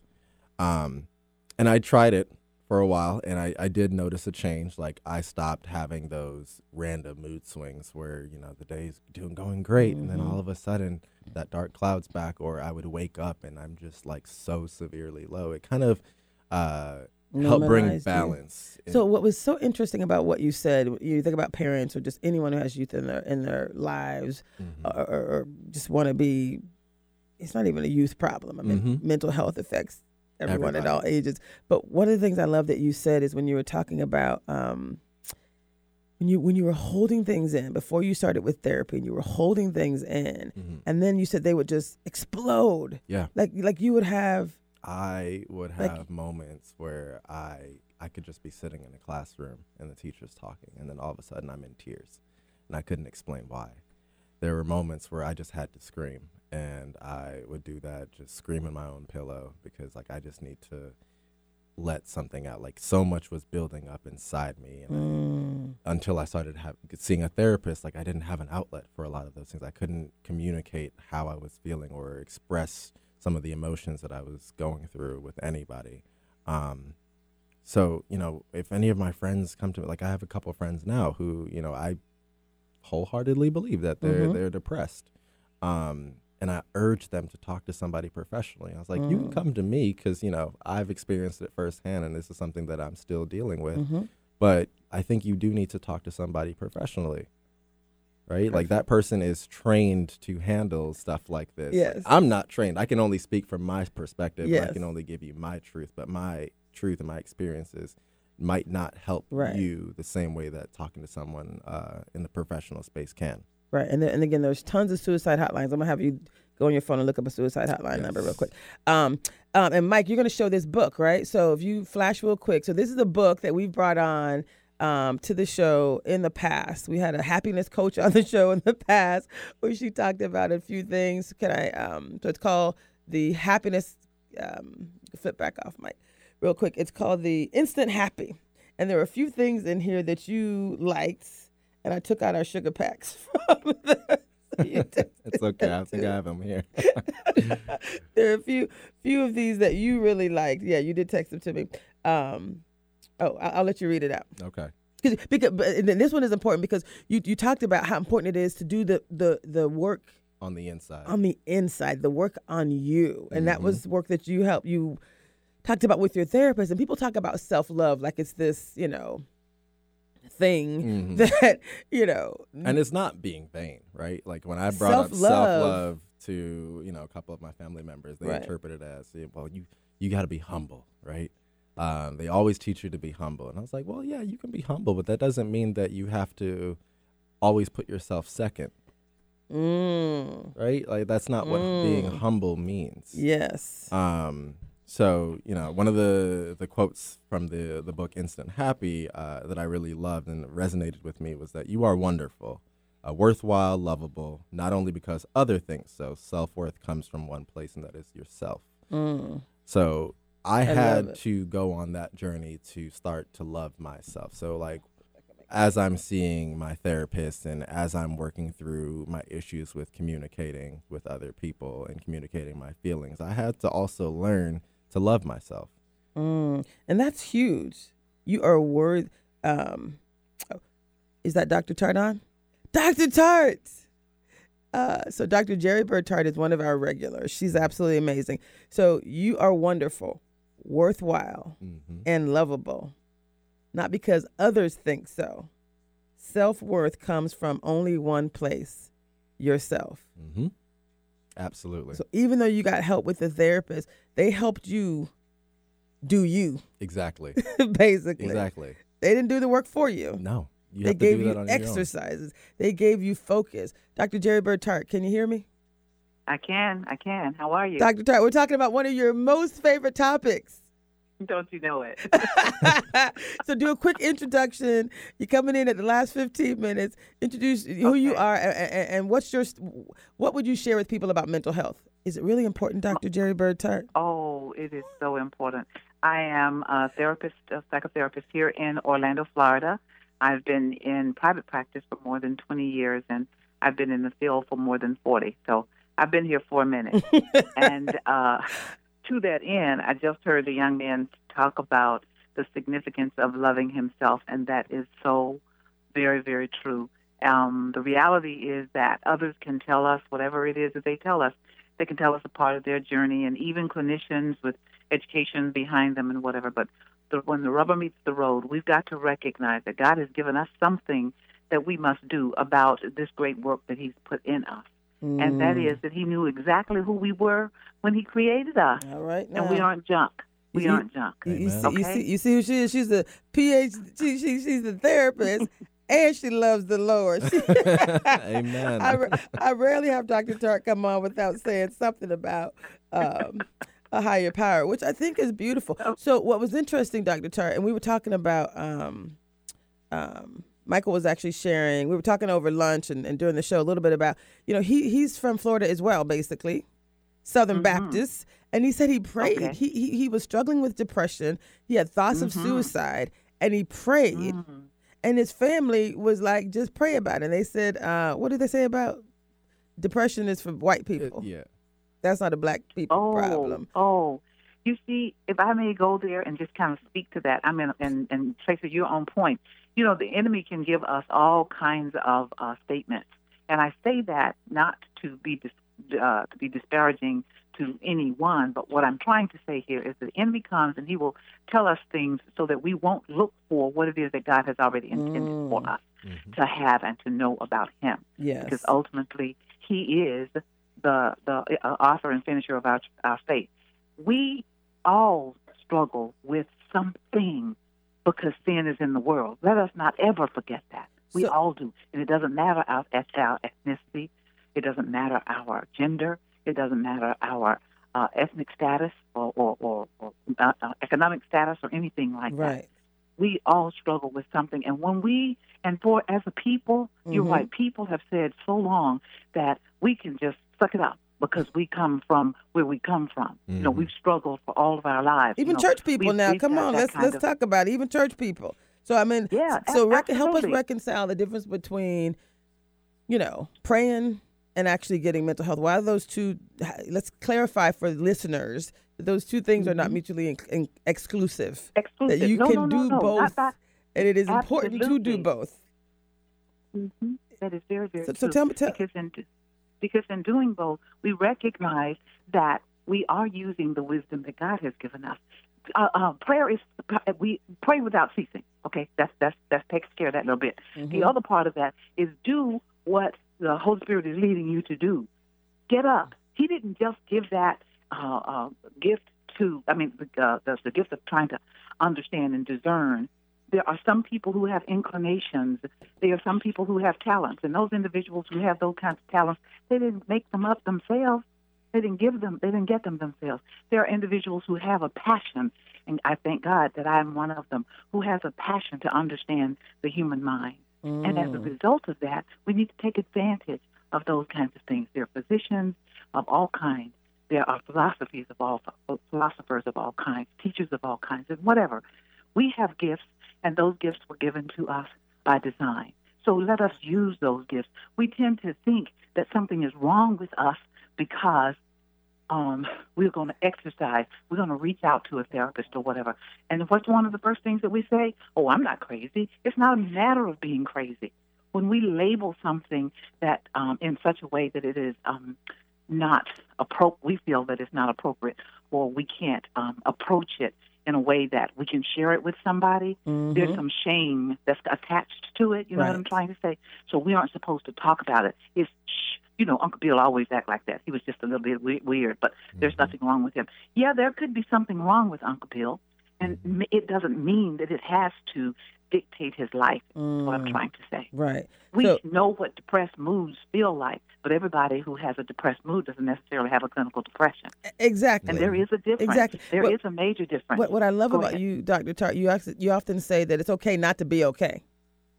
Um, and I tried it for a while, and I, I did notice a change. Like I stopped having those random mood swings where you know the day's doing going great, and then all of a sudden that dark cloud's back, or I would wake up and I'm just like so severely low. It kind of uh, helped bring balance. in-
So what was so interesting about what you said, you think about parents or just anyone who has youth in their in their lives,
Mhm.
or, or, just want to be. It's not even a youth problem. I mean,
Mhm.
mental health affects everyone at all ages. But one of the things I love that you said is when you were talking about um, when you when you were holding things in before you started with therapy, and you were holding things in,
Mhm.
and then you said they would just explode.
Yeah.
Like like you would have
I would
Like-
have moments where I I could just be sitting in a classroom and the teacher's talking, and then all of a sudden I'm in tears, and I couldn't explain why. There were moments where I just had to scream, and I would do that, just screaming my own pillow because like I just need to let something out. Like so much was building up inside me, and
mm,
until I started have, seeing a therapist, like I didn't have an outlet for a lot of those things. I couldn't communicate how I was feeling or express some of the emotions that I was going through with anybody. Um, so you know, if any of my friends come to me, like I have a couple of friends now who you know I wholeheartedly believe that they're
Mhm.
they're depressed. Um, and I urge them to talk to somebody professionally. I was like, you can
Mm.
come to me because you know I've experienced it firsthand, and this is something that I'm still dealing with
mhm.
but I think you do need to talk to somebody professionally. Right? Like that person is trained to handle stuff like this. Like,
Yes.
I'm not trained. I can only speak from my perspective. and I can only give you my truth, but my truth and my experiences might not help
Right.
you the same way that talking to someone uh, in the professional space can.
Right, and then, and again, there's tons of suicide hotlines. I'm gonna have you go on your phone and look up a suicide hotline number real quick. Um, um, and Mike, you're gonna show this book, right? So if you flash real quick, so this is a book that we've brought on um, to the show in the past. We had a happiness coach on the show in the past where she talked about a few things. Can I? Um, so it's called the happiness. Um, flip back off, Mike, real quick. It's called the Instant Happy, and there are a few things in here that you liked and I took out our sugar packs from the. so you did-
It's okay. I think I have them here.
there are a few few of these that you really liked. Yeah, you did text them to me. Um, oh, I- I'll let you read it out.
Okay
'Cause- Because, but this one is important because you you talked about how important it is to do the the the work
On the inside.
on the inside, the work on you, and that
Mhm.
was work that you helped you talked about with your therapist. And people talk about self love like it's this, you know, thing
Mhm.
that you know.
and it's not being vain, right? Like when I brought up
Self-love.
self love to you know a couple of my family members, they
Right.
interpreted it as well, you you got to be humble, right? Um, they always teach you to be humble, and I was like, well, yeah, you can be humble, but that doesn't mean that you have to always put yourself second,
Mm,
right? Like that's not what being
Mm.
humble means.
yes.
Um, so you know, one of the the quotes from the the book Instant Happy uh, that I really loved and resonated with me was that you are wonderful, uh, worthwhile, lovable, not only because other think so. Self worth comes from one place, and that is yourself.
Mm.
So I,
love
had to go on that journey to start to love myself. So like as I'm seeing my therapist and as I'm working through my issues with communicating with other people and communicating my feelings, I had to also learn to love myself.
Mm. And that's huge. You are worth. Um, oh, is that Dr. Tart on? Dr. Tart. Uh, so Dr. Jerry Bird Tart is one of our regulars. She's absolutely amazing. So you are wonderful, worthwhile,
hmm
and lovable, not because others think so. Self worth comes from only one place yourself.
hmm Absolutely.
So even though you got help with the therapist, they helped you do you,
exactly.
basically.
exactly.
They didn't do the work for you.
No. You
they
have to
gave
do
you
that on your own.
exercises. They gave you focus. Dr. Jerry Bird Tart, can you hear me?
I can. I can. How are you?
Dr. Tart, we're talking about one of your most favorite topics.
Don't you know it?
so do a quick introduction. You're coming in at the last 15 minutes. Introduce who you are and, and, and what's your what would you share with people about mental health? Is it really important, Dr. Jerry Bird Tart?
oh, it is so important. I am a therapist, a psychotherapist here in Orlando, Florida. I've been in private practice for more than 20 years, and I've been in the field for more than 40. So I've been here for a minute. and uh, to that end, I just heard a young man talk about the significance of loving himself, and that is so very, very true. Um, the reality is that others can tell us whatever it is that they tell us. They can tell us a part of their journey, and even clinicians with education behind them and whatever. But the, when the rubber meets the road, we've got to recognize that God has given us something that we must do about this great work that He's put in us. And that
Mm.
that He knew exactly who we were when He created us.
all right.
And we aren't junk. We
You-
aren't junk.
You, you
Amen.
see, you
Okay.
see, you see who she is. She's a PhD. She, she, she's a therapist, and she loves the Lord.
Amen.
I, I rarely have Dr. Tart come on without saying something about um, a higher power, which I think is beautiful. So, what was interesting, Dr. Tart, and we were talking about. Um, um, Michael was actually sharing. We were talking over lunch and, and during the show a little bit about, you know, he he's from Florida as well, basically, Southern mm-hmm. Baptist, and he said he prayed.
Okay.
He, he he was struggling with depression. He had thoughts of mm-hmm. suicide, and he prayed. Mm. And his family was like, just pray about it. And they said, uh, what did they say about depression is for white
It-
people?
yeah.
That's not a black people
Oh,
problem.
oh. You see, if I may go there and just kind of speak to that, I mean, and and Traci, you're on point. You know, the enemy can give us all kinds of uh, statements, and I say that not to be dis- uh, to be disparaging to anyone, but what I'm trying to say here is the enemy comes and he will tell us things so that we won't look for what it is that God has already intended for
Mm.
us
Mhm.
to have and to know about Him
Yes.
because ultimately he is the the uh, author and finisher of our our faith. We all struggle with something because sin is in the world. Let us not ever forget that. We
So-
all do, and it doesn't matter our, our ethnicity, it doesn't matter our gender, it doesn't matter our uh, ethnic status or or, or, or uh, uh, economic status or anything like that
right.
we all struggle with something. And when we, and for as a people, you're
Mhm.
right, people have said so long that we can just suck it up because we come from where we come from. You know,
Mhm.
we've struggled for all of our lives.
Even
you know,
church people
we've-
now.
we've
Come on, let's let's
of-
talk about it. Even church people. So I mean,
Yeah,
so rec- help us reconcile the difference between, you know, praying and actually getting mental health. Why are those two? Let's clarify for listeners that those two things are not
Mhm.
mutually in, in, exclusive.
Exclusive.
That you
no,
can
no, no,
do
no,
both, and it is important to do
Absolutely.
both.
Mhm. That is very, very
So,
true.
so tell me, tell,
because in because in doing both, we recognize that we are using the wisdom that God has given us. uh, uh, prayer is we pray without ceasing. Okay, that's that's that takes care of that little bit.
Mm-hmm.
The other part of that is do what the Holy Spirit is leading you to do. Get up. He didn't just give that uh, uh, gift to. I mean, uh, the the gift of trying to understand and discern. There are some people who have inclinations. There are some people who have talents, and those individuals who have those kinds of talents, they didn't make them up themselves. They didn't give them. They didn't get them themselves. There are individuals who have a passion, and I thank God that I am one of them who has a passion to understand the human mind. And as a mm. result of that, we need to take advantage of those kinds of things. There are physicians of all kinds. There are philosophies of all philosophers of all kinds, teachers of all kinds, and whatever. We have gifts, and those gifts were given to us by design. So let us use those gifts. We tend to think that something is wrong with us because um, we're going to exercise. We're going to reach out to a therapist or whatever. And what's one of the first things that we say? Oh, I'm not crazy. It's not a matter of being crazy. When we label something that um, in such a way that it is um, not appropriate, we feel that it's not appropriate, or we can't um, approach it in a way that we can share it with somebody. There's mm-hmm. some shame that's attached to it. You know what I'm trying to say? So we aren't supposed to talk about it. It's shh. You know, Uncle Bill always act like that. He was just a little bit weird, but there's mm-hmm. nothing wrong with him. Yeah, there could be something wrong with Uncle Bill, and it doesn't mean that it has to dictate his life. Is what I'm trying to say.
Right.
We
So-
know what depressed moods feel like, but everybody who has a depressed mood doesn't necessarily have a clinical depression.
Exactly.
And there is a difference.
Exactly.
There is
What-
a major difference.
What, what I love
Go
about
ahead.
you, Dr. Tart, you, act- you often say that it's okay not to be okay.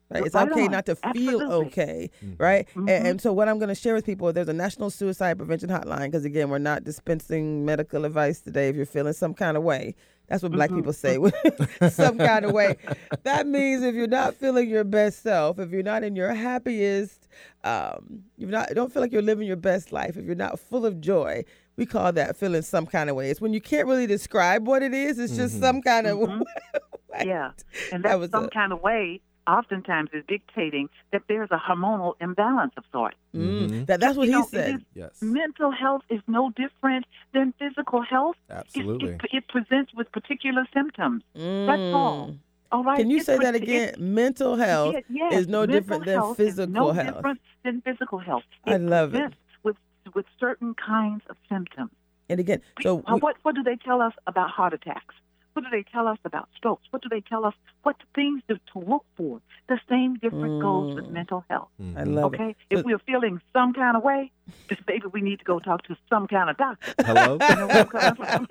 Right? It's
Right
okay
on.
not to feel
Absolutely.
okay, right?
Mhm.
And, and so, what I'm going to share with people, there's a national suicide prevention hotline because, again, we're not dispensing medical advice today. If you're feeling some kind of way, that's what Black mm-hmm. people say, some kind of way. That means if you're not feeling your best self, if you're not in your happiest, um, you're not don't feel like you're living your best life, if you're not full of joy, we call that feeling some kind of way. It's when you can't really describe what it is. It's just mm-hmm. some kind of mm-hmm. way.
yeah, and
That
that
was
some
a-
kind of way oftentimes is dictating that there's a hormonal imbalance of sorts.
Mm. That, that's what
You
he
know,
said.
is-
Yes.
Mental health is no different than physical health. It-
Absolutely.
It, it presents with particular symptoms. That's all.
Mm.
All right.
Can you
It
say that again? Mental health
Yes, yes.
is no
Mental
different than
health is
physical
no
health.
different than physical health.
I
It
love it.
With with certain kinds of symptoms.
And again, so
Uh,
we-
what what do they tell us about heart attacks? What do they tell us about strokes? What do they tell us? What things to, to look for? The same difference goals with
Mm.
mental health.
I love
Okay,
it.
if
So-
we're feeling some kind of way, just maybe we need to go talk to some kind of doctor.
Hello?
You know where I'm coming from?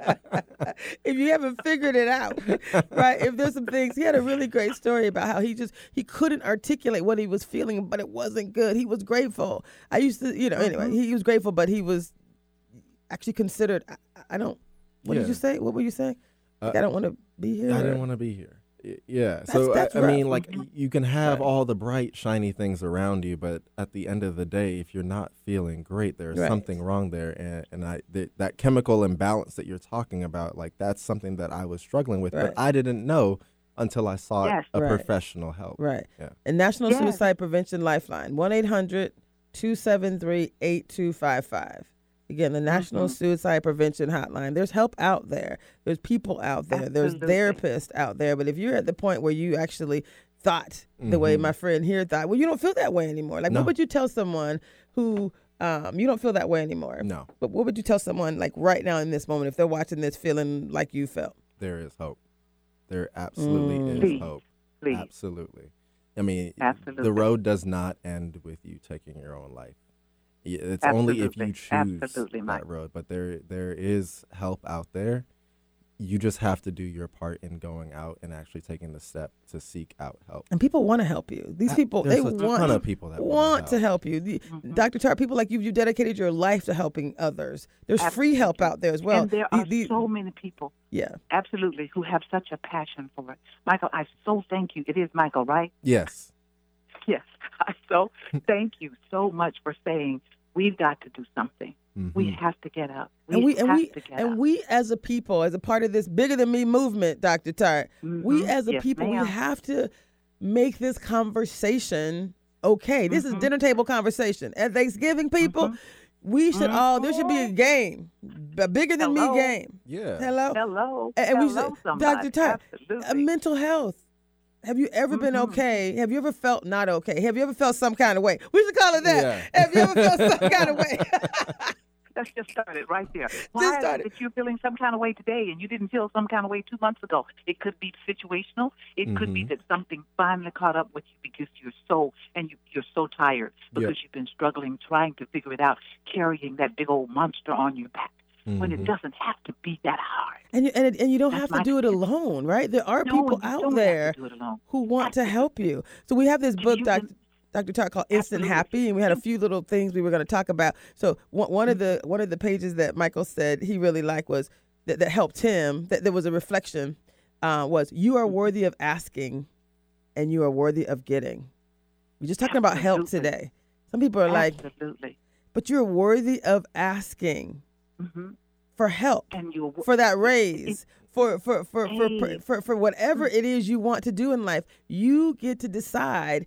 if you haven't figured it out, right? If there's some things, he had a really great story about how he just he couldn't articulate what he was feeling, but it wasn't good. He was grateful. I used to, you know, anyway,
Mm-hmm.
he was grateful, but he was actually considered. I, I don't. What did you say? What were you saying? Like,
Uh,
I don't want to be here.
I
or-
didn't want to be here. Y- Yeah. so
that's
I, I mean, like you can have all the bright, shiny things around you, but at the end of the day, if you're not feeling great, there's
Right.
something wrong there. And, and I th- that chemical imbalance that you're talking about, like that's something that I was struggling with,
Right.
but I didn't know until I sought
Yes.
a
Right.
professional help.
Right.
Yeah.
And National
Yes.
Suicide Prevention Lifeline, 1 800 273 8255. Again, the National
Mm-hmm.
Suicide Prevention Hotline. There's help out there. There's people out there. There's therapists out there. But if you're at the point where you actually thought the way
Mhm.
my friend here thought, well, you don't feel that way anymore. Like,
No.
what would you tell someone who um, you don't feel that way anymore?
No,
But what would you tell someone like right now in this moment if they're watching this feeling like you felt?
there is hope. There absolutely
Mm.
is
Please.
hope.
Please.
Absolutely. I mean,
Absolutely.
the road does not end with you taking your own life. Y- It's only if you choose
Absolutely, Mike.
that road. But there, there is help out there. You just have to do your part in going out and actually taking the step to seek out help.
And people want to help you. These people,
there's
they
a
want
ton of people that wanna
want to
help.
help you. The-
Mm-hmm.
Dr. Tart, people like you, you dedicated your life to helping others. There's free help out there as well.
and there
The-
are
the-
so many people,
yeah.
absolutely, who have such a passion for it. Michael, I so thank you. It is Michael, right?
Yes.
Yes. I so thank you so much for saying we've got to do something. We
Mhm.
have to get up. We,
and we and
have
we
to get
and
up.
we as a people, as a part of this bigger than me movement, Dr. Tart, we
Mhm.
as a
Yes,
people, we have to make this conversation okay. This is
Mhm.
dinner table conversation. At Thanksgiving, people,
Mhm.
We should all. There should be a game, a bigger than
Hello?
me game.
Yeah.
Hello,
Hello.
And we
Hello,
should-
somebody.
Dr. Ty,
Absolutely.
uh, mental health. Have you ever been
Mhm.
okay? Have you ever felt not okay? Have you ever felt some kind of way? We should call it that.
Yeah.
Have you ever felt some kind of way?
Let's just start it right there. Why is
start
it
it.
that you're feeling some kind of way today and you didn't feel some kind of way two months ago? It could be situational. It could be
Mhm.
that something finally caught up with you because you're so and you, you're so tired because
Yep.
you've been struggling trying to figure it out, carrying that big old monster on your back when it
Mhm.
doesn't have to be that hard.
and you, and, and you don't
That's
have to do it alone, right? There are
No,
people out there
have to do it alone.
who want to help you. So we have this book, Dr. Dr. Todd called Instant
Absolutely.
Happy, and we had a few little things we were going to talk about. So one, one of the one of the pages that Michael said he really liked was that, that helped him. That there was a reflection uh, was you are worthy of asking, and you are worthy of getting. We're just talking about help today. Some people are like,
Absolutely.
but you're worthy of asking
hmm
for help
And you're
for that raise for for for for, for
Hey.
for for whatever it is you want to do in life you get to decide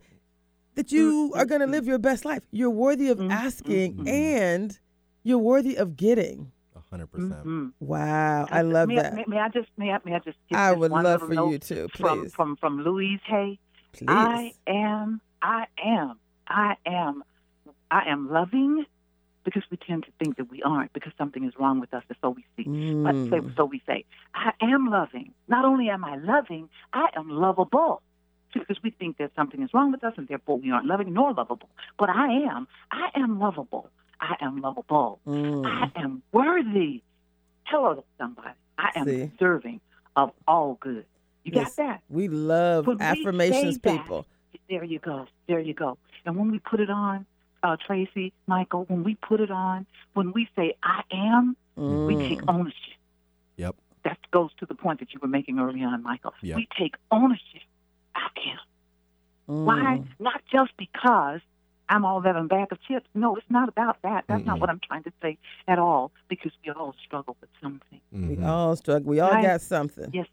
that you are going to live your best life. You're worthy of
Mm,
asking and you're worthy of getting.
Hundred percent.
Mhm.
wow i love
may,
that.
May, may I just may I, may I just give
i would
one
love for you to
from
please.
from from Louise Hay.
please
I am I am I am I am loving because we tend to think that we aren't because something is wrong with us and so we see. But
Mm.
so we say, I am loving. Not only am I loving, I am lovable. Because we think that something is wrong with us and therefore we aren't loving nor lovable. But I am. I am lovable. I am lovable.
Mm.
I am worthy. Hello to somebody. I am
See.
deserving of all good. You
Yes.
got that?
we love
When we
affirmations
that,
people
There you go. There you go. And when we put it on, uh, Traci, Michael, when we put it on, when we say I am, we take
Mm.
ownership.
Yep.
That goes to the point that you were making early on, Michael.
Yep.
We take ownership. I am. Why?
Mm.
Not just because I'm all that and bag of chips. No, it's not about that. That's not
Mm-mm.
what I'm trying to say at all. Because we all struggle with something.
we
Mhm.
all struggle we all
Right.
got something
Yes.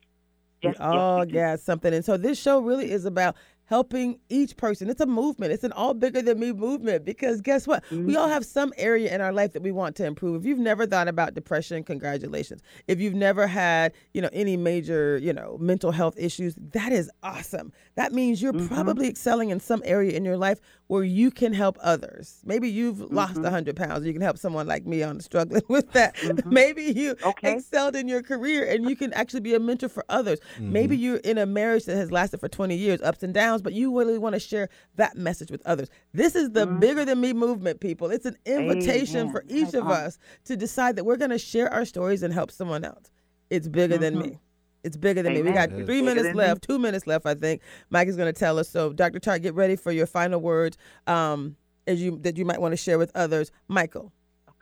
We
Yes.
all
we do.
got something. And so this show really is about helping each person. It's a movement. It's an all bigger than me movement because guess what? We all
Mhm.
have some area in our life that we want to improve. If you've never thought about depression, congratulations. If you've never had, you know, any major, you know, mental health issues, that is awesome. That means you're
Mhm.
probably excelling in some area in your life where you can help others. Maybe you've lost
Mhm.
a 100 pounds. You can help someone like me on struggling with that.
Mhm.
Maybe you
Okay.
excelled in your career and you can actually be a mentor for others. Maybe you're in a marriage that has lasted for 20 years, ups and downs, but you really want to share that message with others. This is the
Mhm.
bigger than me movement, people. It's an invitation for
Amen.
each of
on.
us to decide that we're going to share our stories and help someone else. It's bigger than
Mhm.
me. It's bigger than me. We got
Amen.
Three minutes
than
left, two minutes left, I think. Mike is going to tell us. So, Dr. Tart, get ready for your final words um, as you that you might want to share with others. Michael,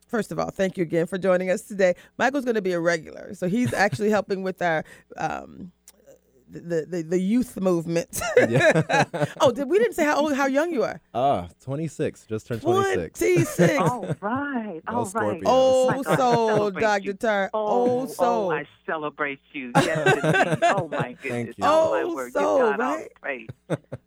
first of all, thank you again for joining us today. Michael's going to be a regular, so he's actually helping with our. Um, the, the the youth movement.
Yeah.
oh, did, we didn't say how old, how young you are.
Ah, 26. Just turned 26.
Twenty six.
All right.
Go
All right.
Scorpios.
Oh
My God,
soul, Dr.
you.
Tar.
Oh,
Oh soul.
oh, I celebrate you. Yes, oh my goodness.
Thank you.
Oh, my
Oh,
word.
so,
Give God all
right?
the praise.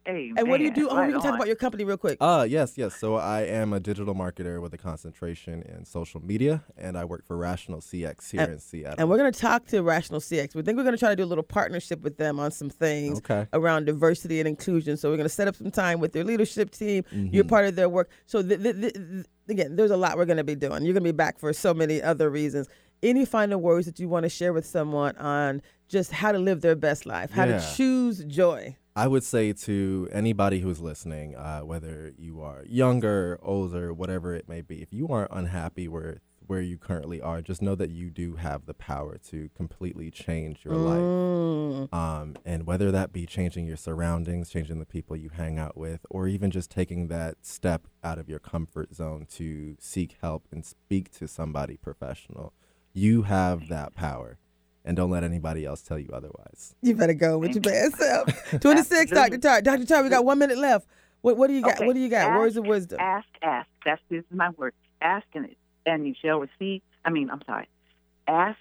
Amen.
and what do you do? Oh,
Right
we can talk
on.
about your company real quick.
Uh, yes, yes. So I am a digital marketer with a concentration in social media, and I work for Rational CX here
And-
in Seattle.
And we're going to talk to Rational CX. We think we're going to try to do a little partnership with them on some things
Okay.
around diversity and inclusion. So we're going to set up some time with their leadership team. You're
Mhm.
part of their work. So th- th- th- th- again, there's a lot we're going to be doing. You're going to be back for so many other reasons. Any final words that you want to share with someone on just how to live their best life, how
Yeah.
to choose joy?
I would say to anybody who's listening, uh, whether you are younger, older, whatever it may be, if you are unhappy where where you currently are, just know that you do have the power to completely change your life.
Mm.
Um, and whether that be changing your surroundings, changing the people you hang out with, or even just taking that step out of your comfort zone to seek help and speak to somebody professional, you have that power. And don't let anybody else tell you otherwise.
You better go with your bad self. 26, Dr.
Absolutely.
Tar. Dr. Tar, we got one minute left. What, what do you got?
Okay.
What do you got?
Ask-
Words of wisdom.
Ask, ask. That's this is my word. Ask and it, and you shall receive. I mean, I'm sorry. Ask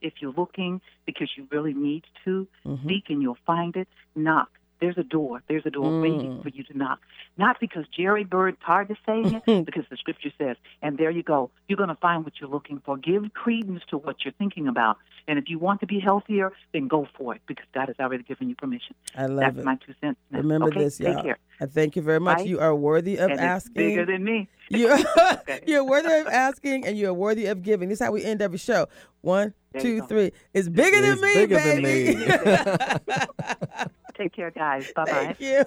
if you're looking because you really need to.
Mhm.
Seek and you'll find it. Knock. There's a door. There's a door
Mm.
waiting for you to knock. Not because Jerry Bird Tart is saying it, because the scripture says, and there you go. You're going to find what you're looking for. Give credence to what you're thinking about. And if you want to be healthier, then go for it because God has already given you permission.
I love
That's
it.
my two cents. now.
Remember
okay?
this,
Take
y'all.
care.
I thank you very much.
Right?
You are worthy of
and
asking.
It's bigger than me.
You're, you're worthy of asking and you're worthy of giving. This is how we end every show. One,
There
two,
go.
three. It's bigger
It's
than me,
bigger than
baby.
me.
Take care, guys. Bye bye.
Thank you.